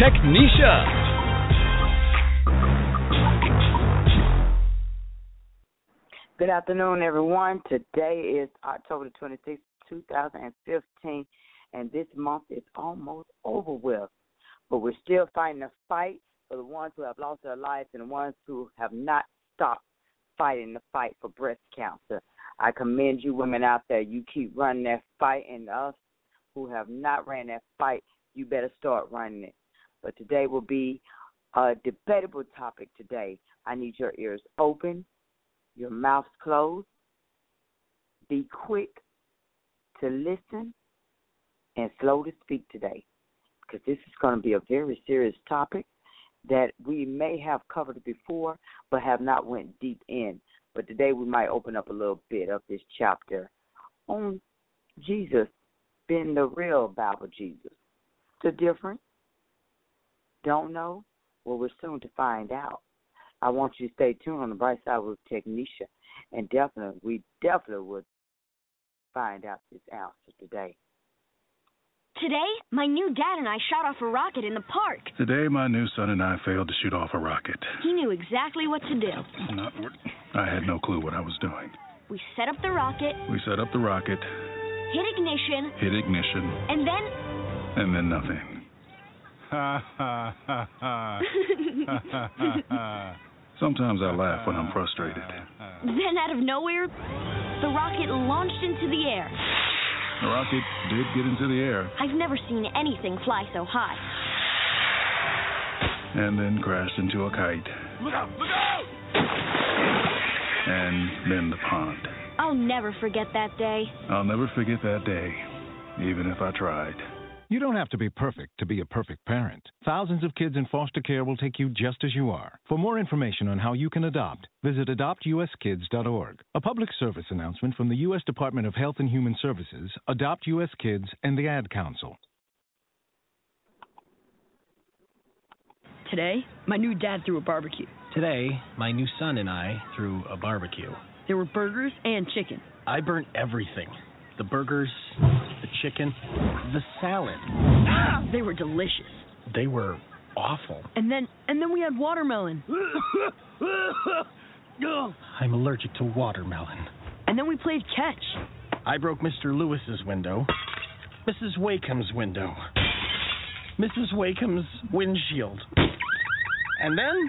Technisha. Good afternoon, everyone. Today is October 26, 2015, and this month is almost over with. But we're still fighting the fight for the ones who have lost their lives and the ones who have not stopped fighting the fight for breast cancer. I commend you, women out there. You keep running that fight, and us who have not ran that fight, you better start running it. But today will be a debatable topic today. I need your ears open your mouth closed. Be quick to listen and slow to speak today because this is going to be a very serious topic that we may have covered before but have not went deep in. But today we might open up a little bit of this chapter on Jesus being the real Bible Jesus. The difference? Don't know? Well, we're soon to find out. I want you to stay tuned on the bright side with Technisha, and definitely, we definitely would find out this answer today. Today, my new dad and I shot off a rocket in the park. Today, my new son and I failed to shoot off a rocket. He knew exactly what to do. Not, I had no clue what I was doing. We set up the rocket. We set up the rocket. Hit ignition. Hit ignition. And then. And then nothing. Sometimes I laugh when I'm frustrated. Then, out of nowhere, the rocket launched into the air. The rocket did get into the air. I've never seen anything fly so high. And then crashed into a kite. Look out! Look out! And then the pond. I'll never forget that day. I'll never forget that day, even if I tried. You don't have to be perfect to be a perfect parent. Thousands of kids in foster care will take you just as you are. For more information on how you can adopt, visit adoptuskids.org. A public service announcement from the U.S. Department of Health and Human Services, Adopt U.S. Kids, and the Ad Council. Today, my new dad threw a barbecue. Today, my new son and I threw a barbecue. There were burgers and chicken. I burnt everything the burgers, the chicken, the salad. Ah, they were delicious. They were awful. And then and then we had watermelon. I'm allergic to watermelon. And then we played catch. I broke Mr. Lewis's window, Mrs. Wakeham's window, Mrs. Wakeham's windshield. And then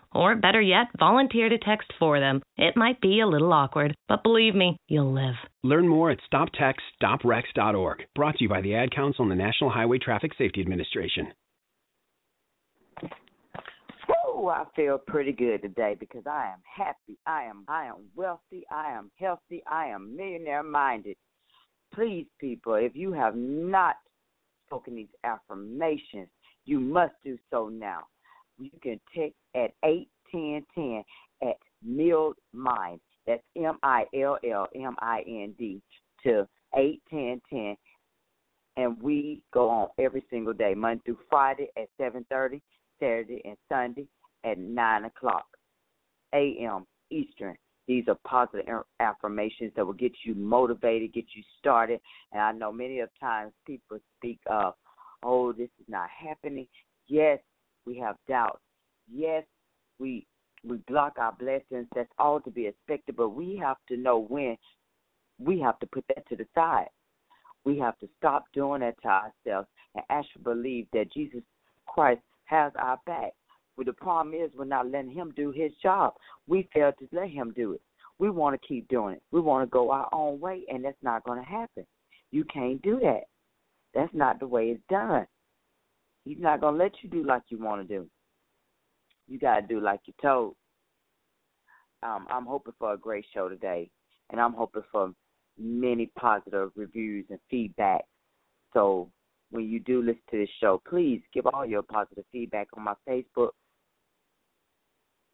Or better yet, volunteer to text for them. It might be a little awkward, but believe me, you'll live. Learn more at stoptextsstopwrecks.org. Brought to you by the Ad Council and the National Highway Traffic Safety Administration. Oh, I feel pretty good today because I am happy. I am I am wealthy. I am healthy. I am millionaire minded. please, people, if you have not spoken these affirmations, you must do so now. You can text at eight ten ten at Milled Mind. That's M I L L M I N D to eight ten ten, and we go on every single day, Monday through Friday at seven thirty, Saturday and Sunday at nine o'clock a.m. Eastern. These are positive affirmations that will get you motivated, get you started. And I know many of times people speak of, "Oh, this is not happening." Yes, we have doubts. Yes, we we block our blessings. That's all to be expected. But we have to know when we have to put that to the side. We have to stop doing that to ourselves and actually believe that Jesus Christ has our back. But the problem is we're not letting him do his job. We fail to let him do it. We want to keep doing it. We want to go our own way, and that's not going to happen. You can't do that. That's not the way it's done. He's not to let you do like you want to do. You got to do like you're told. Um, I'm hoping for a great show today, and I'm hoping for many positive reviews and feedback. So when you do listen to this show, please give all your positive feedback on my Facebook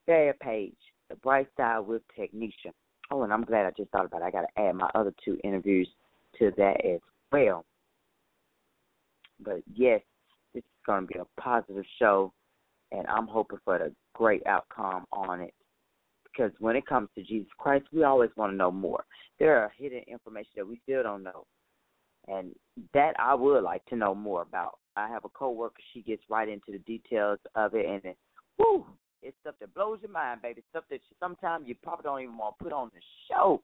fan page, The Bright Side with Technisha. Oh, and I'm glad I just thought about it. I got to add my other two interviews to that as well. But yes, this is going to be a positive show, and I'm hoping for a great outcome on it. Because when it comes to Jesus Christ, we always want to know more. There are hidden information that we still don't know, and that I would like to know more about. I have a coworker; she gets right into the details of it, and it, whoo, it's stuff that blows your mind, baby. Stuff that sometimes you probably don't even want to put on the show.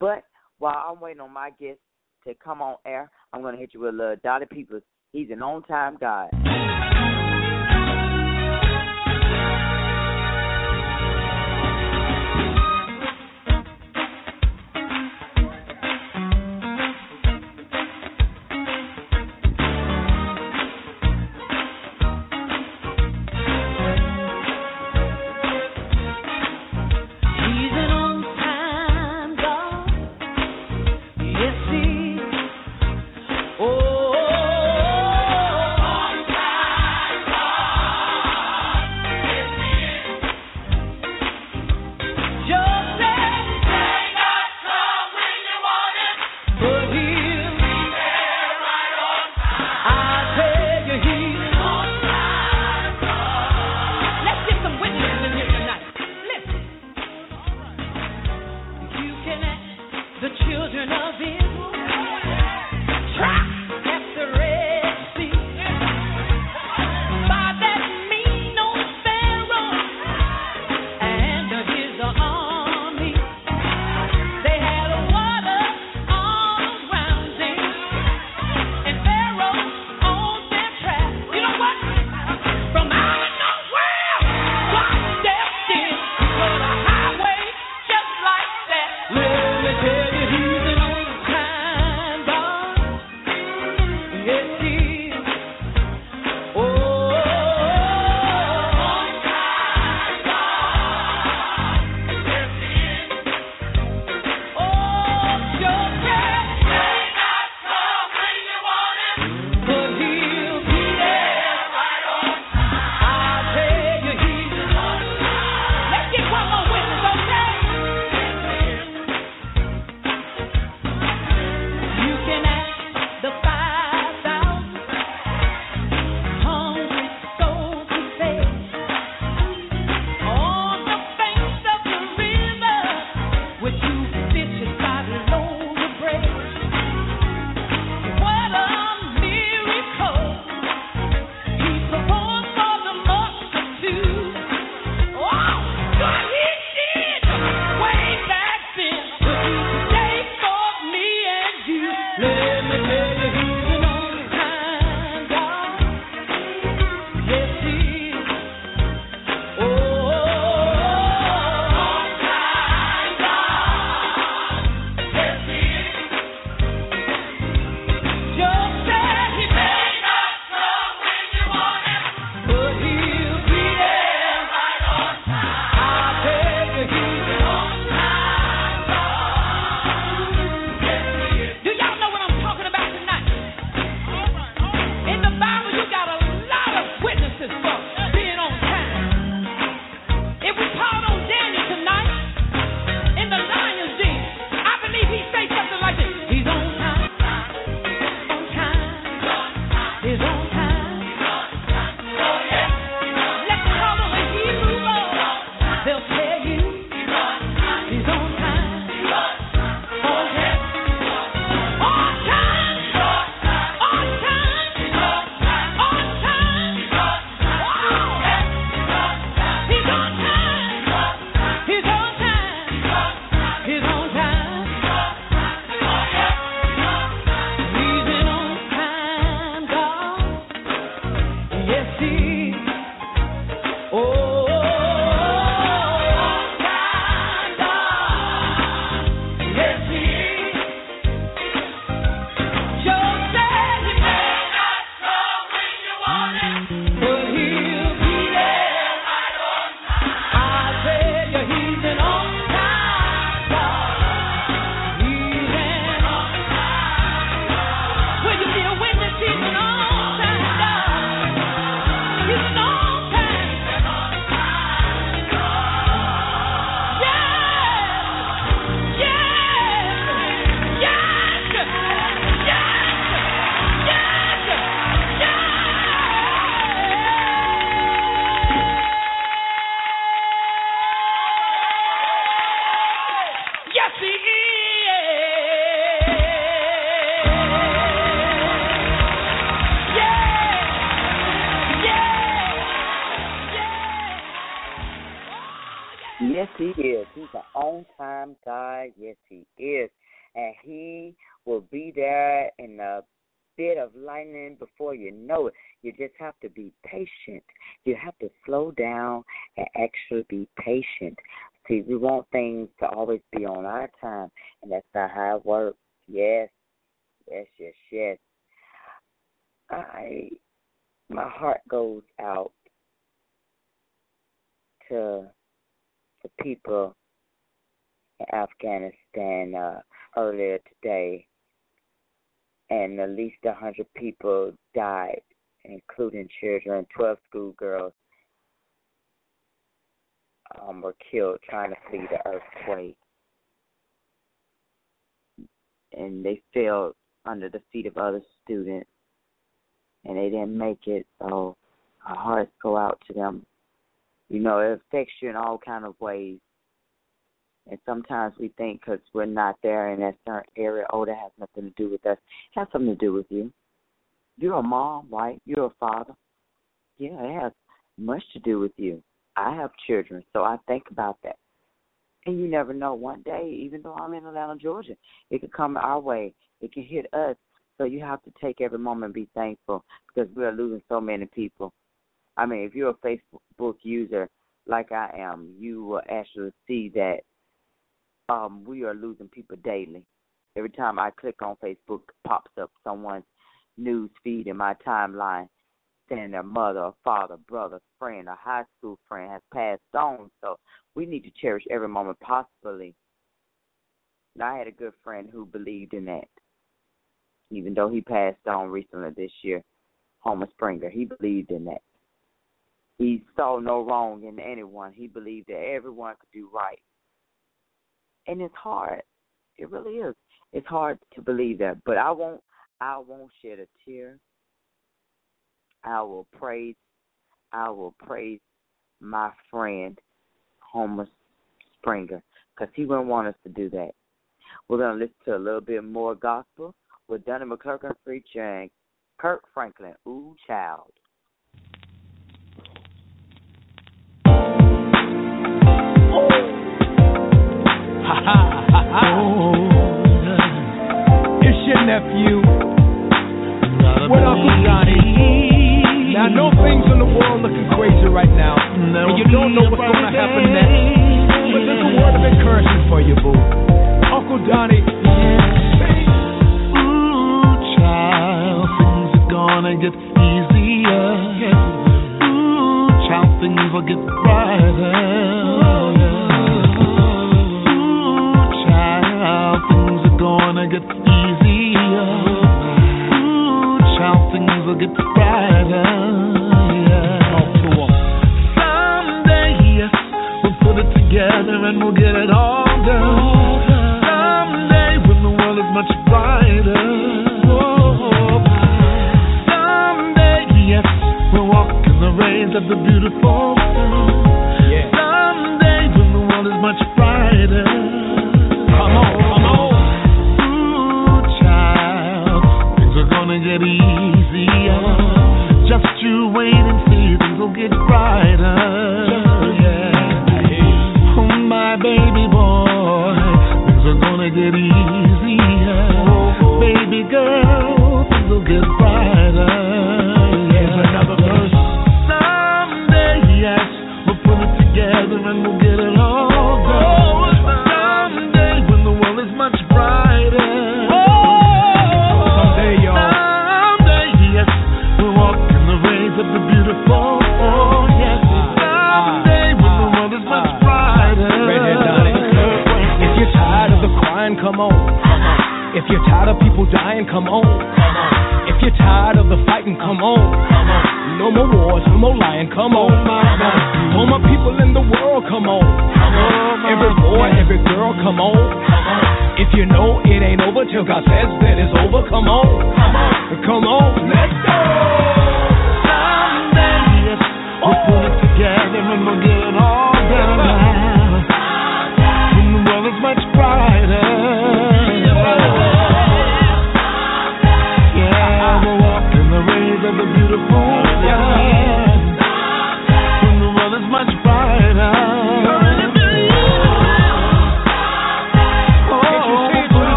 But while I'm waiting on my guest to come on air, I'm going to hit you with a little Dottie Peoples. He's an on time guy. Time God. Yes, he is. And he will be there in a bit of lightning before you know it. You just have to be patient. You have to slow down and actually be patient. See, we want things to always be on our time, and that's not how it works. Yes, yes, yes, yes. I, my heart goes out to the people Afghanistan uh, earlier today, and at least a hundred people died, including children. Twelve schoolgirls um, were killed trying to flee the earthquake, and they fell under the feet of other students, and they didn't make it. So our hearts go out to them you know, it affects you in all kind of ways. And sometimes we think because we're not there in that certain area, oh, that has nothing to do with us. It has something to do with you. You're a mom, right? You're a father. Yeah, it has much to do with you. I have children, so I think about that. And you never know. One day, even though I'm in Atlanta, Georgia, it could come our way. It can hit us. So you have to take every moment and be thankful because we are losing so many people I mean, if you're a Facebook user like I am, you will actually see that um, we are losing people daily. Every time I click on Facebook, pops up someone's news feed in my timeline saying their mother or father, brother, friend, or high school friend has passed on. So we need to cherish every moment possibly. Now, I had a good friend who believed in that, even though he passed on recently this year, Homer Springer. He believed in that. He saw no wrong in anyone. He believed that everyone could do right. And it's hard. It really is. It's hard to believe that. But I won't I won't shed a tear. I will praise I will praise my friend Homer Springer because he wouldn't want us to do that. We're to listen to a little bit more gospel with Donnie McClurkin featuring Kirk Franklin, Ooh Child. It's your nephew. What Uncle Johnny? Now I know things in the world looking crazy right now, and you don't know what's going to happen next. But there's a word of encouragement for you, boo. Uncle Donnie. Ooh, child, things are gonna get easier. Ooh, child, things will get brighter. Oh, gonna get easier. Ooh, child, things will get brighter. Someday, we'll put it together and we'll get it all done. Someday, when the world is much brighter. Someday, yes, we'll walk in the rays of the beautiful sun. Someday, when the world is much brighter. Get easier.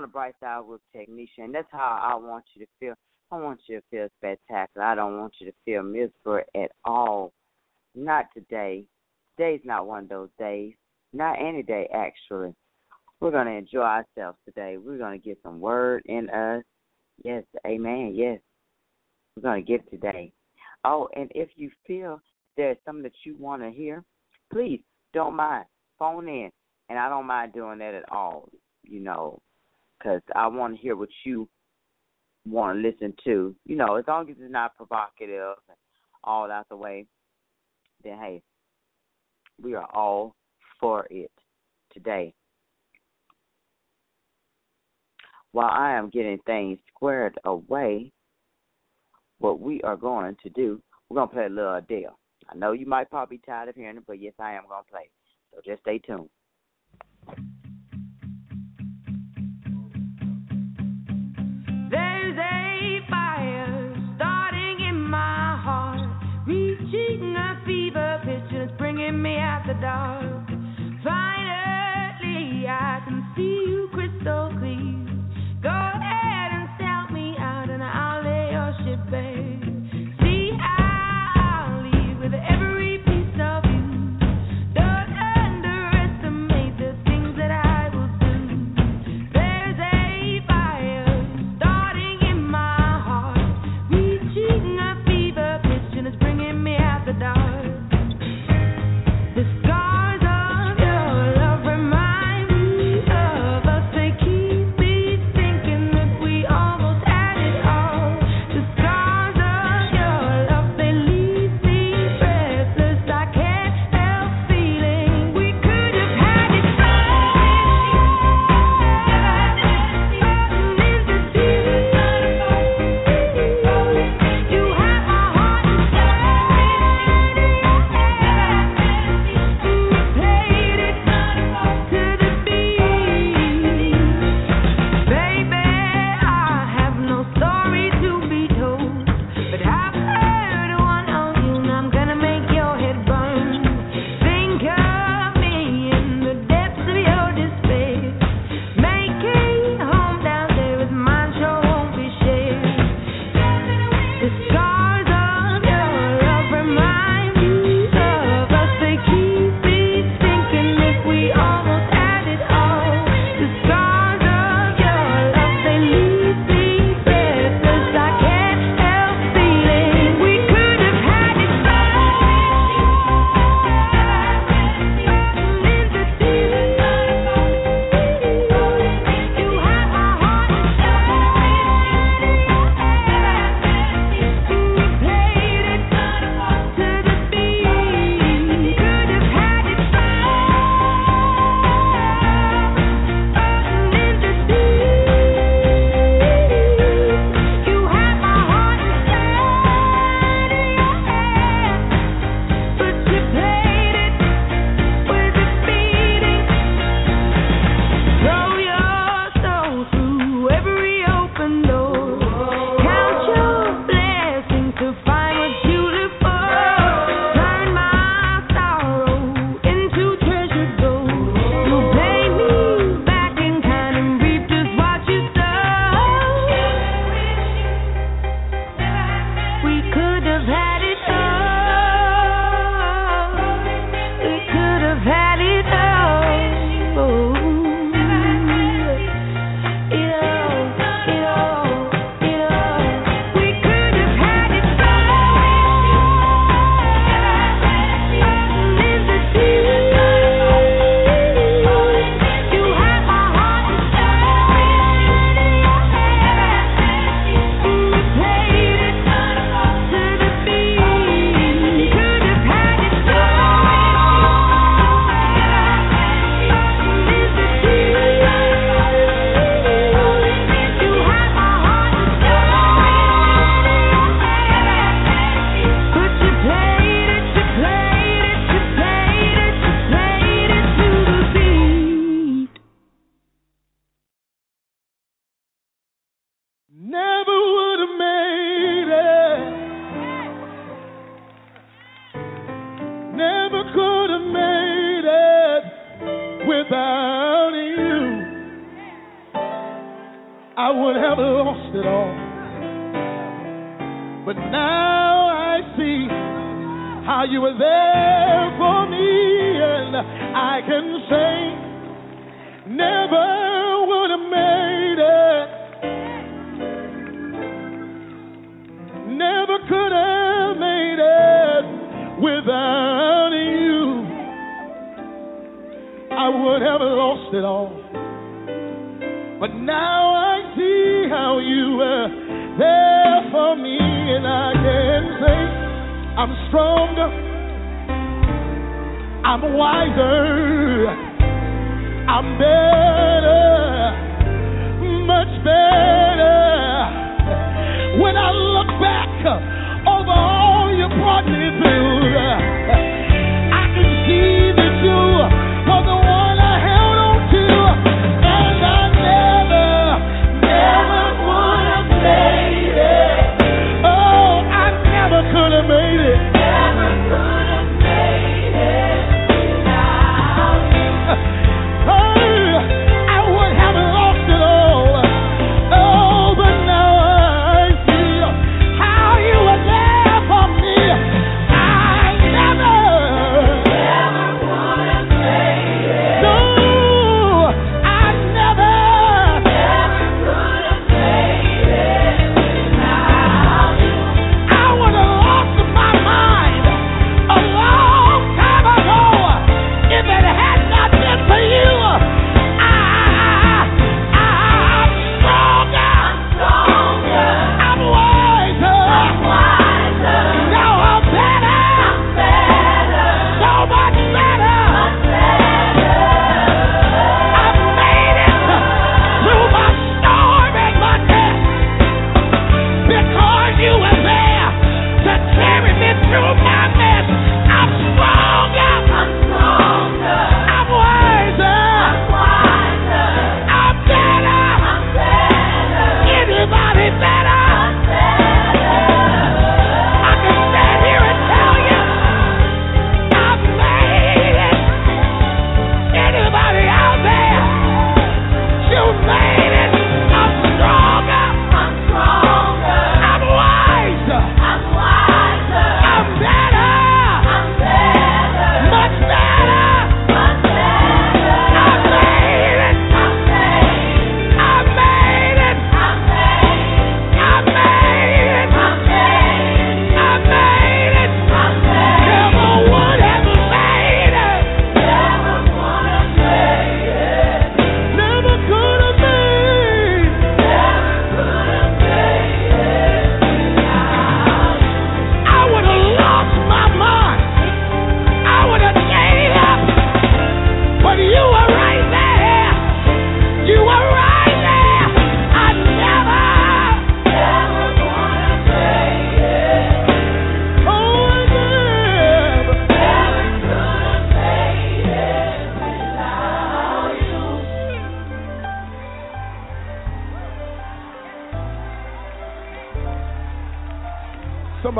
On the bright side with Technisha. That's how I want you to feel. I want you to feel spectacular. I don't want you to feel miserable at all. Not today. Today's not one of those days. Not any day, actually. We're going to enjoy ourselves today. We're going to get some word in us. Yes, amen. Yes. We're going to get today. Oh, and if you feel there's something that you want to hear, please don't mind. Phone in. And I don't mind doing that at all, you know, because I want to hear what you want to listen to. You know, as long as it's not provocative and all out the way, then hey, we are all for it today. While I am getting things squared away, what we are going to do, we're going to play a little Adele. I know you might probably be tired of hearing it, but yes, I am going to play. So just stay tuned. Me out the dark.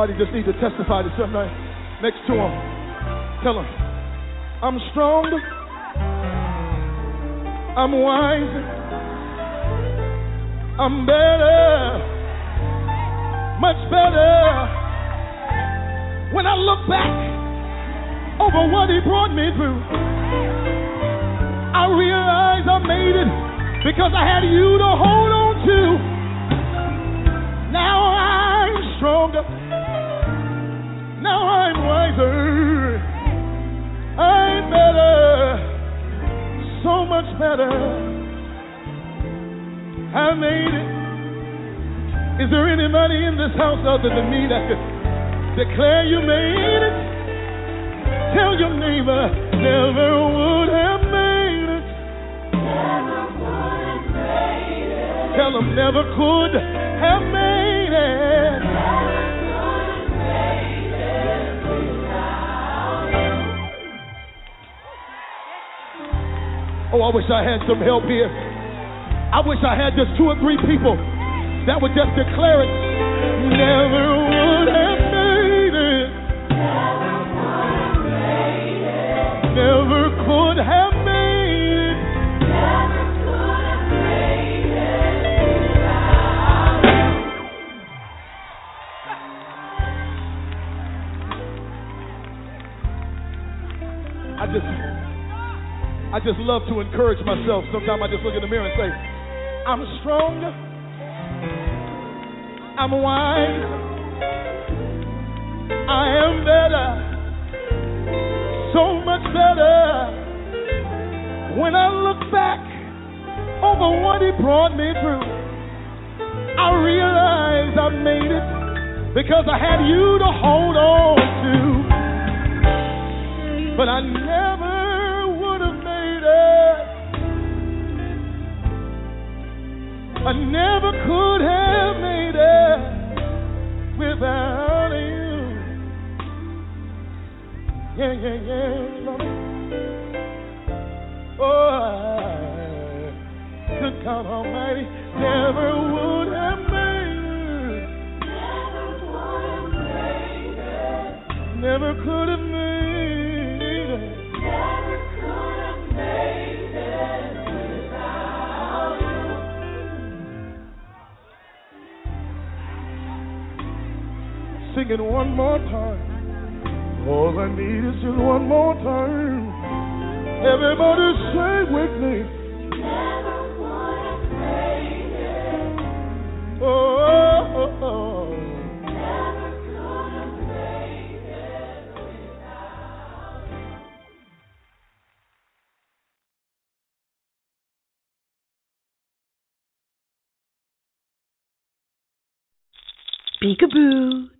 Somebody just need to testify to somebody next to him. Tell him, I'm strong. I'm wise. I'm better. Much better. When I look back over what he brought me through, I realize I made it because I had you to hold on to. better. I made it. Is there anybody in this house other than me that could declare you made it? Tell your neighbor, never would have made it. Never would have made it. Tell them, never could have made it. Oh, I wish I had some help here. I wish I had just two or three people that would just declare it. Never would have made it. Never could have. I just love to encourage myself. Sometimes I just look in the mirror and say, I'm strong. I'm wise. I am better. So much better. When I look back over what he brought me through, I realize I made it because I had you to hold on to. But I never I never could have made it without you. Yeah, yeah, yeah. Oh, good God Almighty, never would have made it. Never could it one more time. All I need is just one more time. Everybody say with me. Oh, oh, oh. Peekaboo.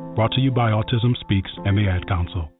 Brought to you by Autism Speaks and the Ad Council.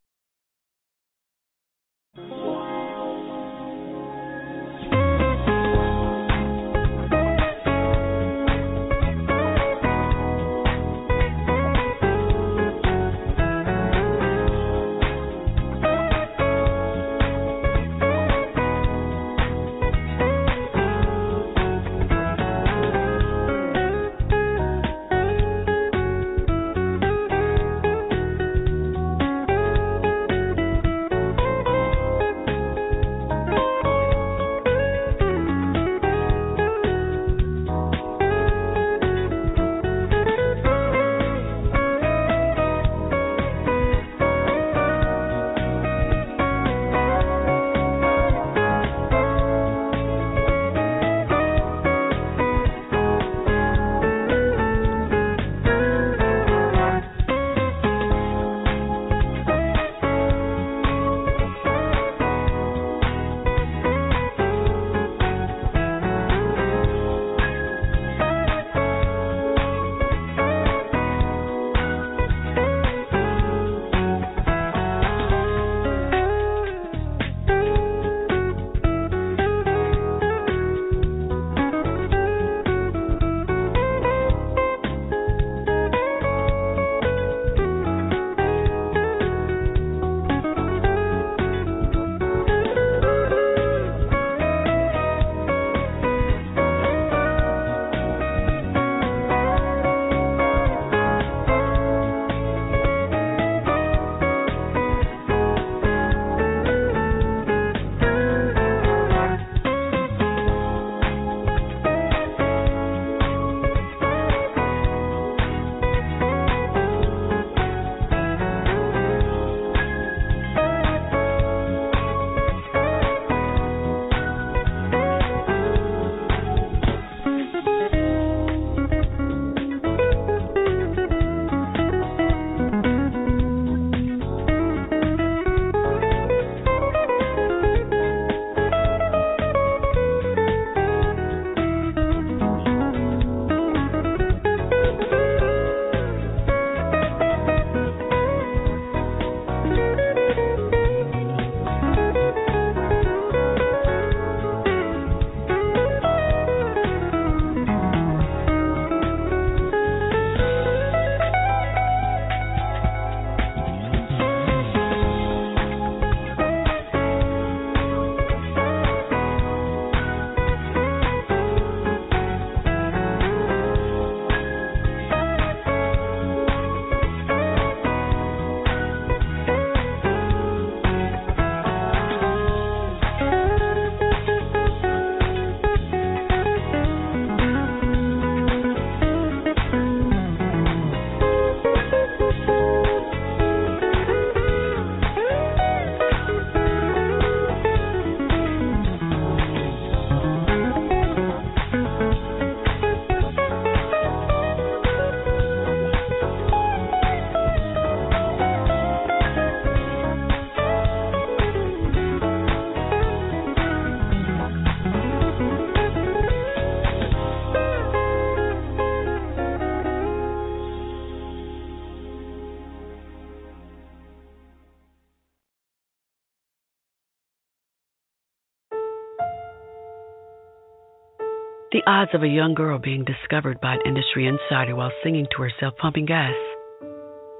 The odds of a young girl being discovered by an industry insider while singing to herself pumping gas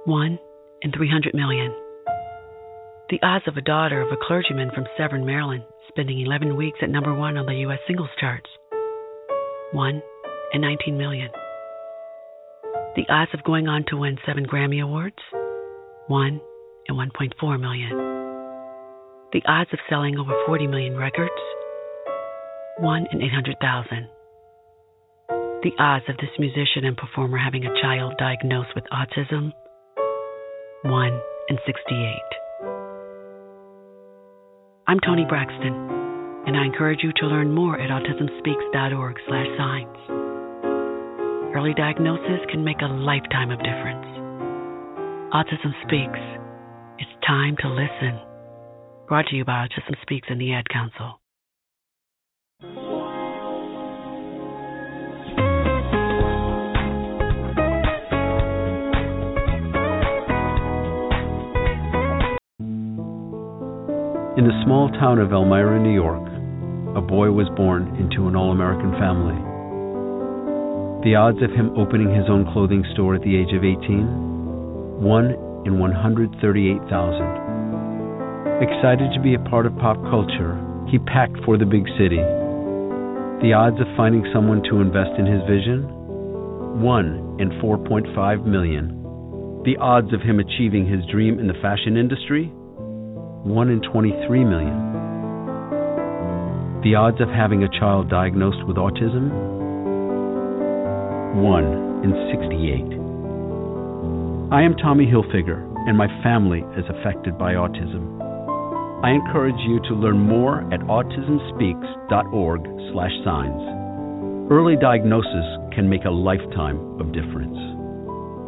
1 in 300 million. The odds of a daughter of a clergyman from Severn, Maryland, spending 11 weeks at number one on the U.S. singles charts 1 in 19 million. The odds of going on to win seven Grammy Awards 1 in 1.4 million. The odds of selling over 40 million records 1 in 800,000. The odds of this musician and performer having a child diagnosed with autism 1 in 68. I'm Toni Braxton, and I encourage you to learn more at autismspeaks.org/signs. Early diagnosis can make a lifetime of difference. Autism Speaks. It's time to listen. Brought to you by Autism Speaks and the Ad Council. In the small town of Elmira, New York, a boy was born into an all American family. The odds of him opening his own clothing store at the age of 18? 1 in 138,000. Excited to be a part of pop culture, he packed for the big city. The odds of finding someone to invest in his vision? 1 in 4.5 million. The odds of him achieving his dream in the fashion industry? 1 in 23 million. The odds of having a child diagnosed with autism? 1 in 68. I am Tommy Hilfiger, and my family is affected by autism. I encourage you to learn more at autismspeaks.org/signs. Early diagnosis can make a lifetime of difference.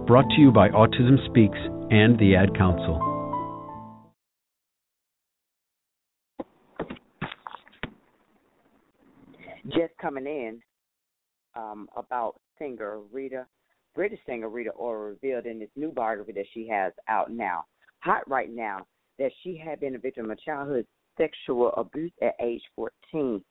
Brought to you by Autism Speaks and the Ad Council. Just coming in um, about singer Rita, British singer Rita Ora revealed in this new biography that she has out now, hot right now, that she had been a victim of childhood sexual abuse at age 14.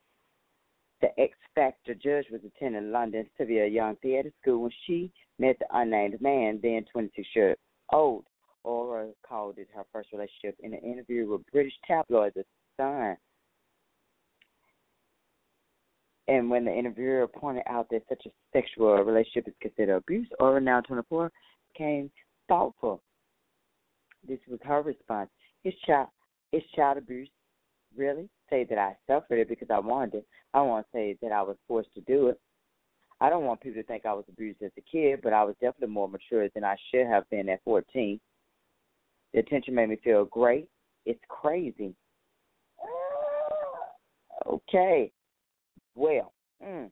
The X Factor judge was attending London Sylvia Young Theatre School when she met the unnamed man, then 26 years old. Ora called it her first relationship in an interview with British tabloid The Sun. And when the interviewer pointed out that such a sexual relationship is considered abuse, Ora, now 24, became thoughtful. This was her response. It's child, it's child abuse. Really? Say that I suffered it because I wanted it. I to say that I was forced to do it. I don't want people to think I was abused as a kid, but I was definitely more mature than I should have been at 14. The attention made me feel great. It's crazy. Okay. Well, mm,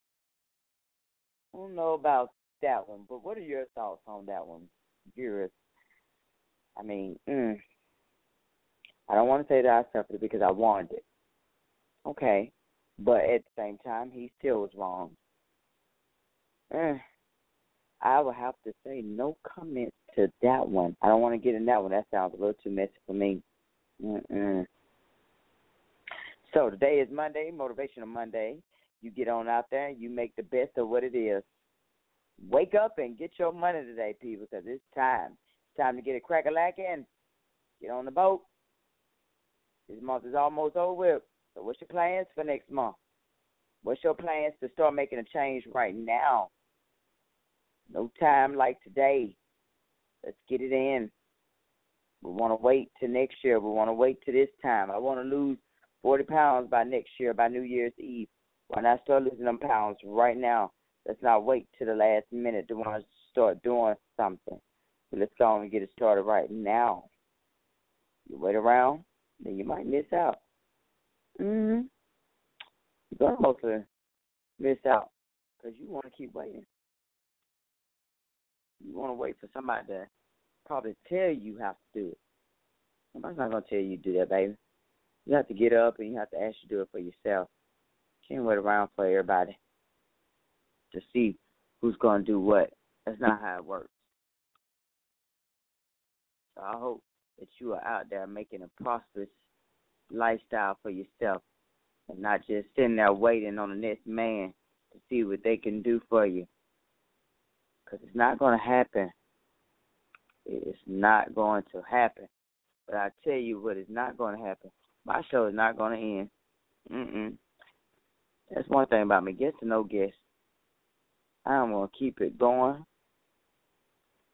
I don't know about that one, but what are your thoughts on that one, viewers? I mean, mm, I don't want to say that I suffered because I wanted it. Okay, but at the same time, he still was wrong. Eh, I will have to say no comment to that one. I don't want to get in that one. That sounds a little too messy for me. Mm-mm. So today is Monday, Motivational Monday. You get on out there you make the best of what it is. Wake up and get your money today, people, because it's time. It's time to get a crack a lacking. Get on the boat. This month is almost over with. So what's your plans for next month? What's your plans to start making a change right now? No time like today. Let's get it in. We want to wait till next year. We want to wait till this time. I want to lose 40 pounds by next year, by New Year's Eve. Why not start losing them pounds right now? Let's not wait till the last minute to want to start doing something. So let's go and get it started right now. You wait around, then you might miss out. Mhm. You're gonna mostly miss out because you want to keep waiting. You want to wait for somebody to probably tell you how to do it. Somebody's not gonna tell you to do that, baby. You have to get up and you have to actually do it for yourself. You can't wait around for everybody to see who's gonna do what. That's not how it works. So I hope that you are out there making a prosperous lifestyle for yourself and not just sitting there waiting on the next man to see what they can do for you. Because it's not going to happen. It's not going to happen. But I tell you what is not going to happen. My show is not going to end. Mm-mm. That's one thing about me. Guest to no guest. I'm to keep it going.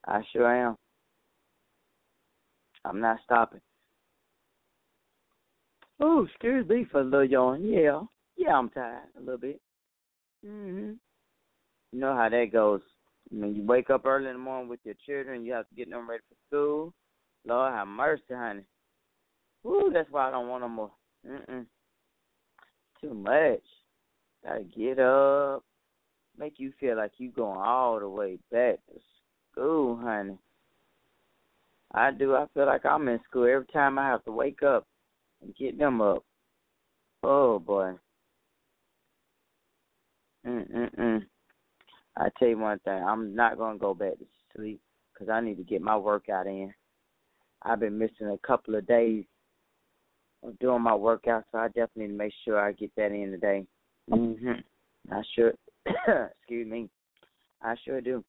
I sure am. I'm not stopping. Oh, excuse me for a little yawn. Yeah. Yeah, I'm tired a little bit. Mhm. You know how that goes. When you wake up early in the morning with your children, you have to get them ready for school. Lord have mercy, honey. Ooh, that's why I don't want no more. Mm-mm. Too much. Gotta get up. Make you feel like you going all the way back to school, honey. I do. I feel like I'm in school every time I have to wake up and get them up. Oh boy. Mm mm mm. I tell you one thing. I'm not gonna go back to sleep because I need to get my workout in. I've been missing a couple of days of doing my workout, so I definitely need to make sure I get that in today. Mhm. I sure. excuse me. I sure do.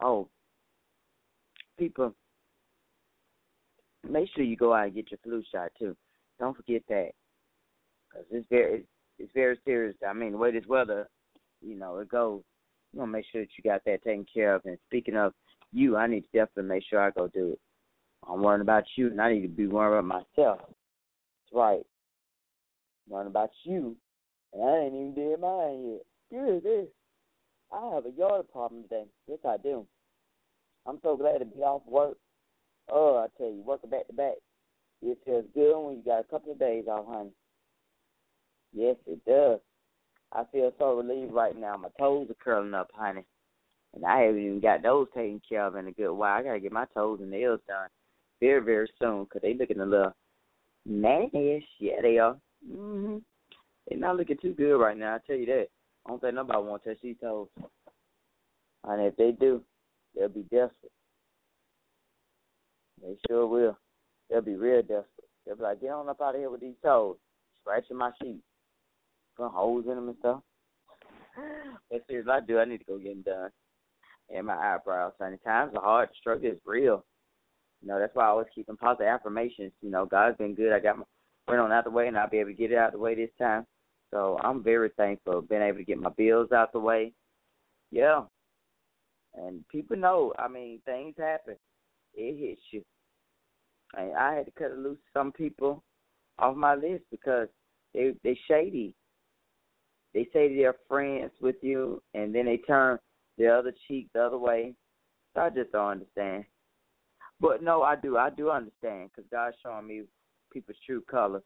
Oh, people, make sure you go out and get your flu shot too. Don't forget that, because it's very it's very serious. I mean, the way this weather, you know, it goes. You want to make sure that you got that taken care of. And speaking of you, I need to definitely make sure I go do it. I'm worrying about you, and I need to be worrying about myself. That's right. I'm about you, and I ain't even did mine yet. Good, this. I have a yard problem today. Yes, I do. I'm so glad to be off work. Oh, I tell you, working back to back. It feels good when you got a couple of days off, honey. Yes, it does. I feel so relieved right now. My toes are curling up, honey. And I haven't even got those taken care of in a good while. I got to get my toes and nails done very, very soon because they looking a little manish. Yeah, they are. Hmm They're not looking too good right now, I tell you that. I don't think nobody want to touch these toes. And if they do, they'll be desperate. They sure will. They'll be real desperate. They'll be like, get on up out of here with these toes. Scratching my sheets. Put holes in them and stuff. But seriously, I do. I need to go get them done. And my eyebrows. Honey, times are hard. The struggle is real. You know, that's why I always keep them positive affirmations. You know, God's been good. I got my rent on out the way, and I'll be able to get it out the way this time. So I'm very thankful being able to get my bills out the way. Yeah. And people know, I mean, things happen. It hits you. And I had to cut loose some people off my list because they they shady. They say they're friends with you, and then they turn the other cheek the other way. So I just don't understand. But no, I do. I do understand because God's showing me people's true colors.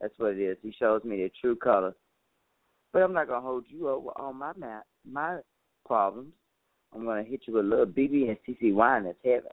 That's what it is. He shows me their true colors. But I'm not gonna hold you over all my ma- my problems. I'm gonna hit you with a little BeBe and CeCe wine that's heaven.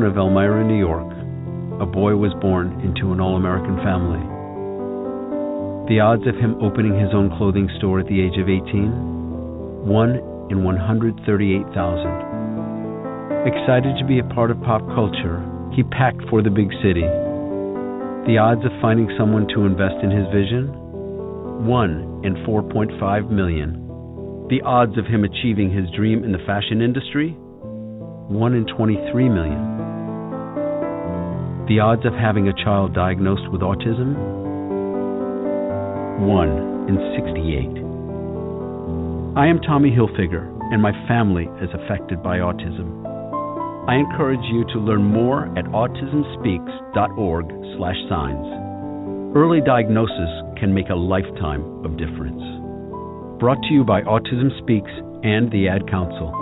Town of Elmira, New York, a boy was born into an all American family. The odds of him opening his own clothing store at the age of 18? 1 in 138,000. Excited to be a part of pop culture, he packed for the big city. The odds of finding someone to invest in his vision? 1 in 4.5 million. The odds of him achieving his dream in the fashion industry? 1 in 23 million. The odds of having a child diagnosed with autism? 1 in 68. I am Tommy Hilfiger, and my family is affected by autism. I encourage you to learn more at autismspeaks.org/signs. Early diagnosis can make a lifetime of difference. Brought to you by Autism Speaks and the Ad Council.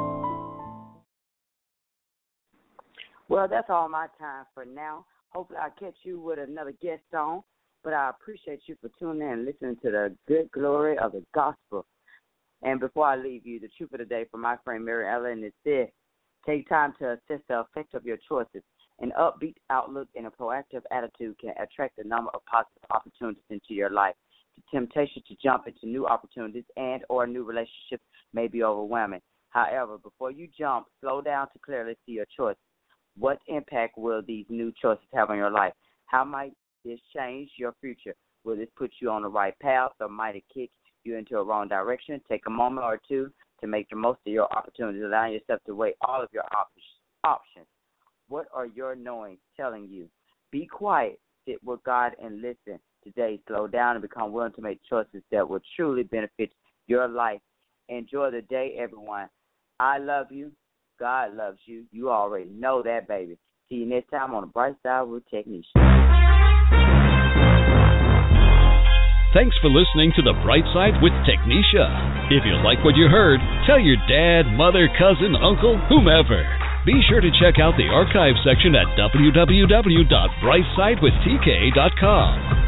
Well, that's all my time for now. Hopefully, I'll catch you with another guest on. But I appreciate you for tuning in and listening to the good glory of the gospel. And before I leave you, the truth of the day from my friend Mary Ellen is this take time to assess the effect of your choices. An upbeat outlook and a proactive attitude can attract a number of positive opportunities into your life. The temptation to jump into new opportunities and or new relationships may be overwhelming. However, before you jump, slow down to clearly see your choices. What impact will these new choices have on your life? How might this change your future? Will this put you on the right path or might it kick you into a wrong direction? Take a moment or two to make the most of your opportunities, allowing yourself to weigh all of your op- options. What are your knowings telling you? Be quiet, sit with God, and listen. Today, slow down and become willing to make choices that will truly benefit your life. Enjoy the day, everyone. I love you. God loves you. You already know that, baby. See you next time on the Bright Side with Technisha. Thanks for listening to The Bright Side with Technisha. If you like what you heard, tell your dad, mother, cousin, uncle, whomever. Be sure to check out the archive section at www.brightsidewithtk.com.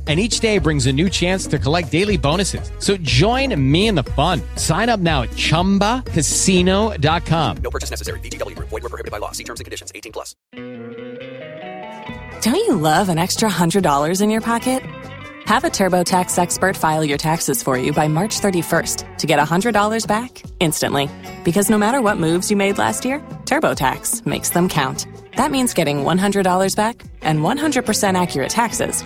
And each day brings a new chance to collect daily bonuses. So join me in the fun. Sign up now at chumbacasino.com. No purchase necessary. VGW Group. Void were prohibited by law. See terms and conditions. 18 plus. Don't you love an extra $100 in your pocket? Have a TurboTax expert file your taxes for you by March 31st to get $100 back instantly. Because no matter what moves you made last year, TurboTax makes them count. That means getting $100 back and 100% accurate taxes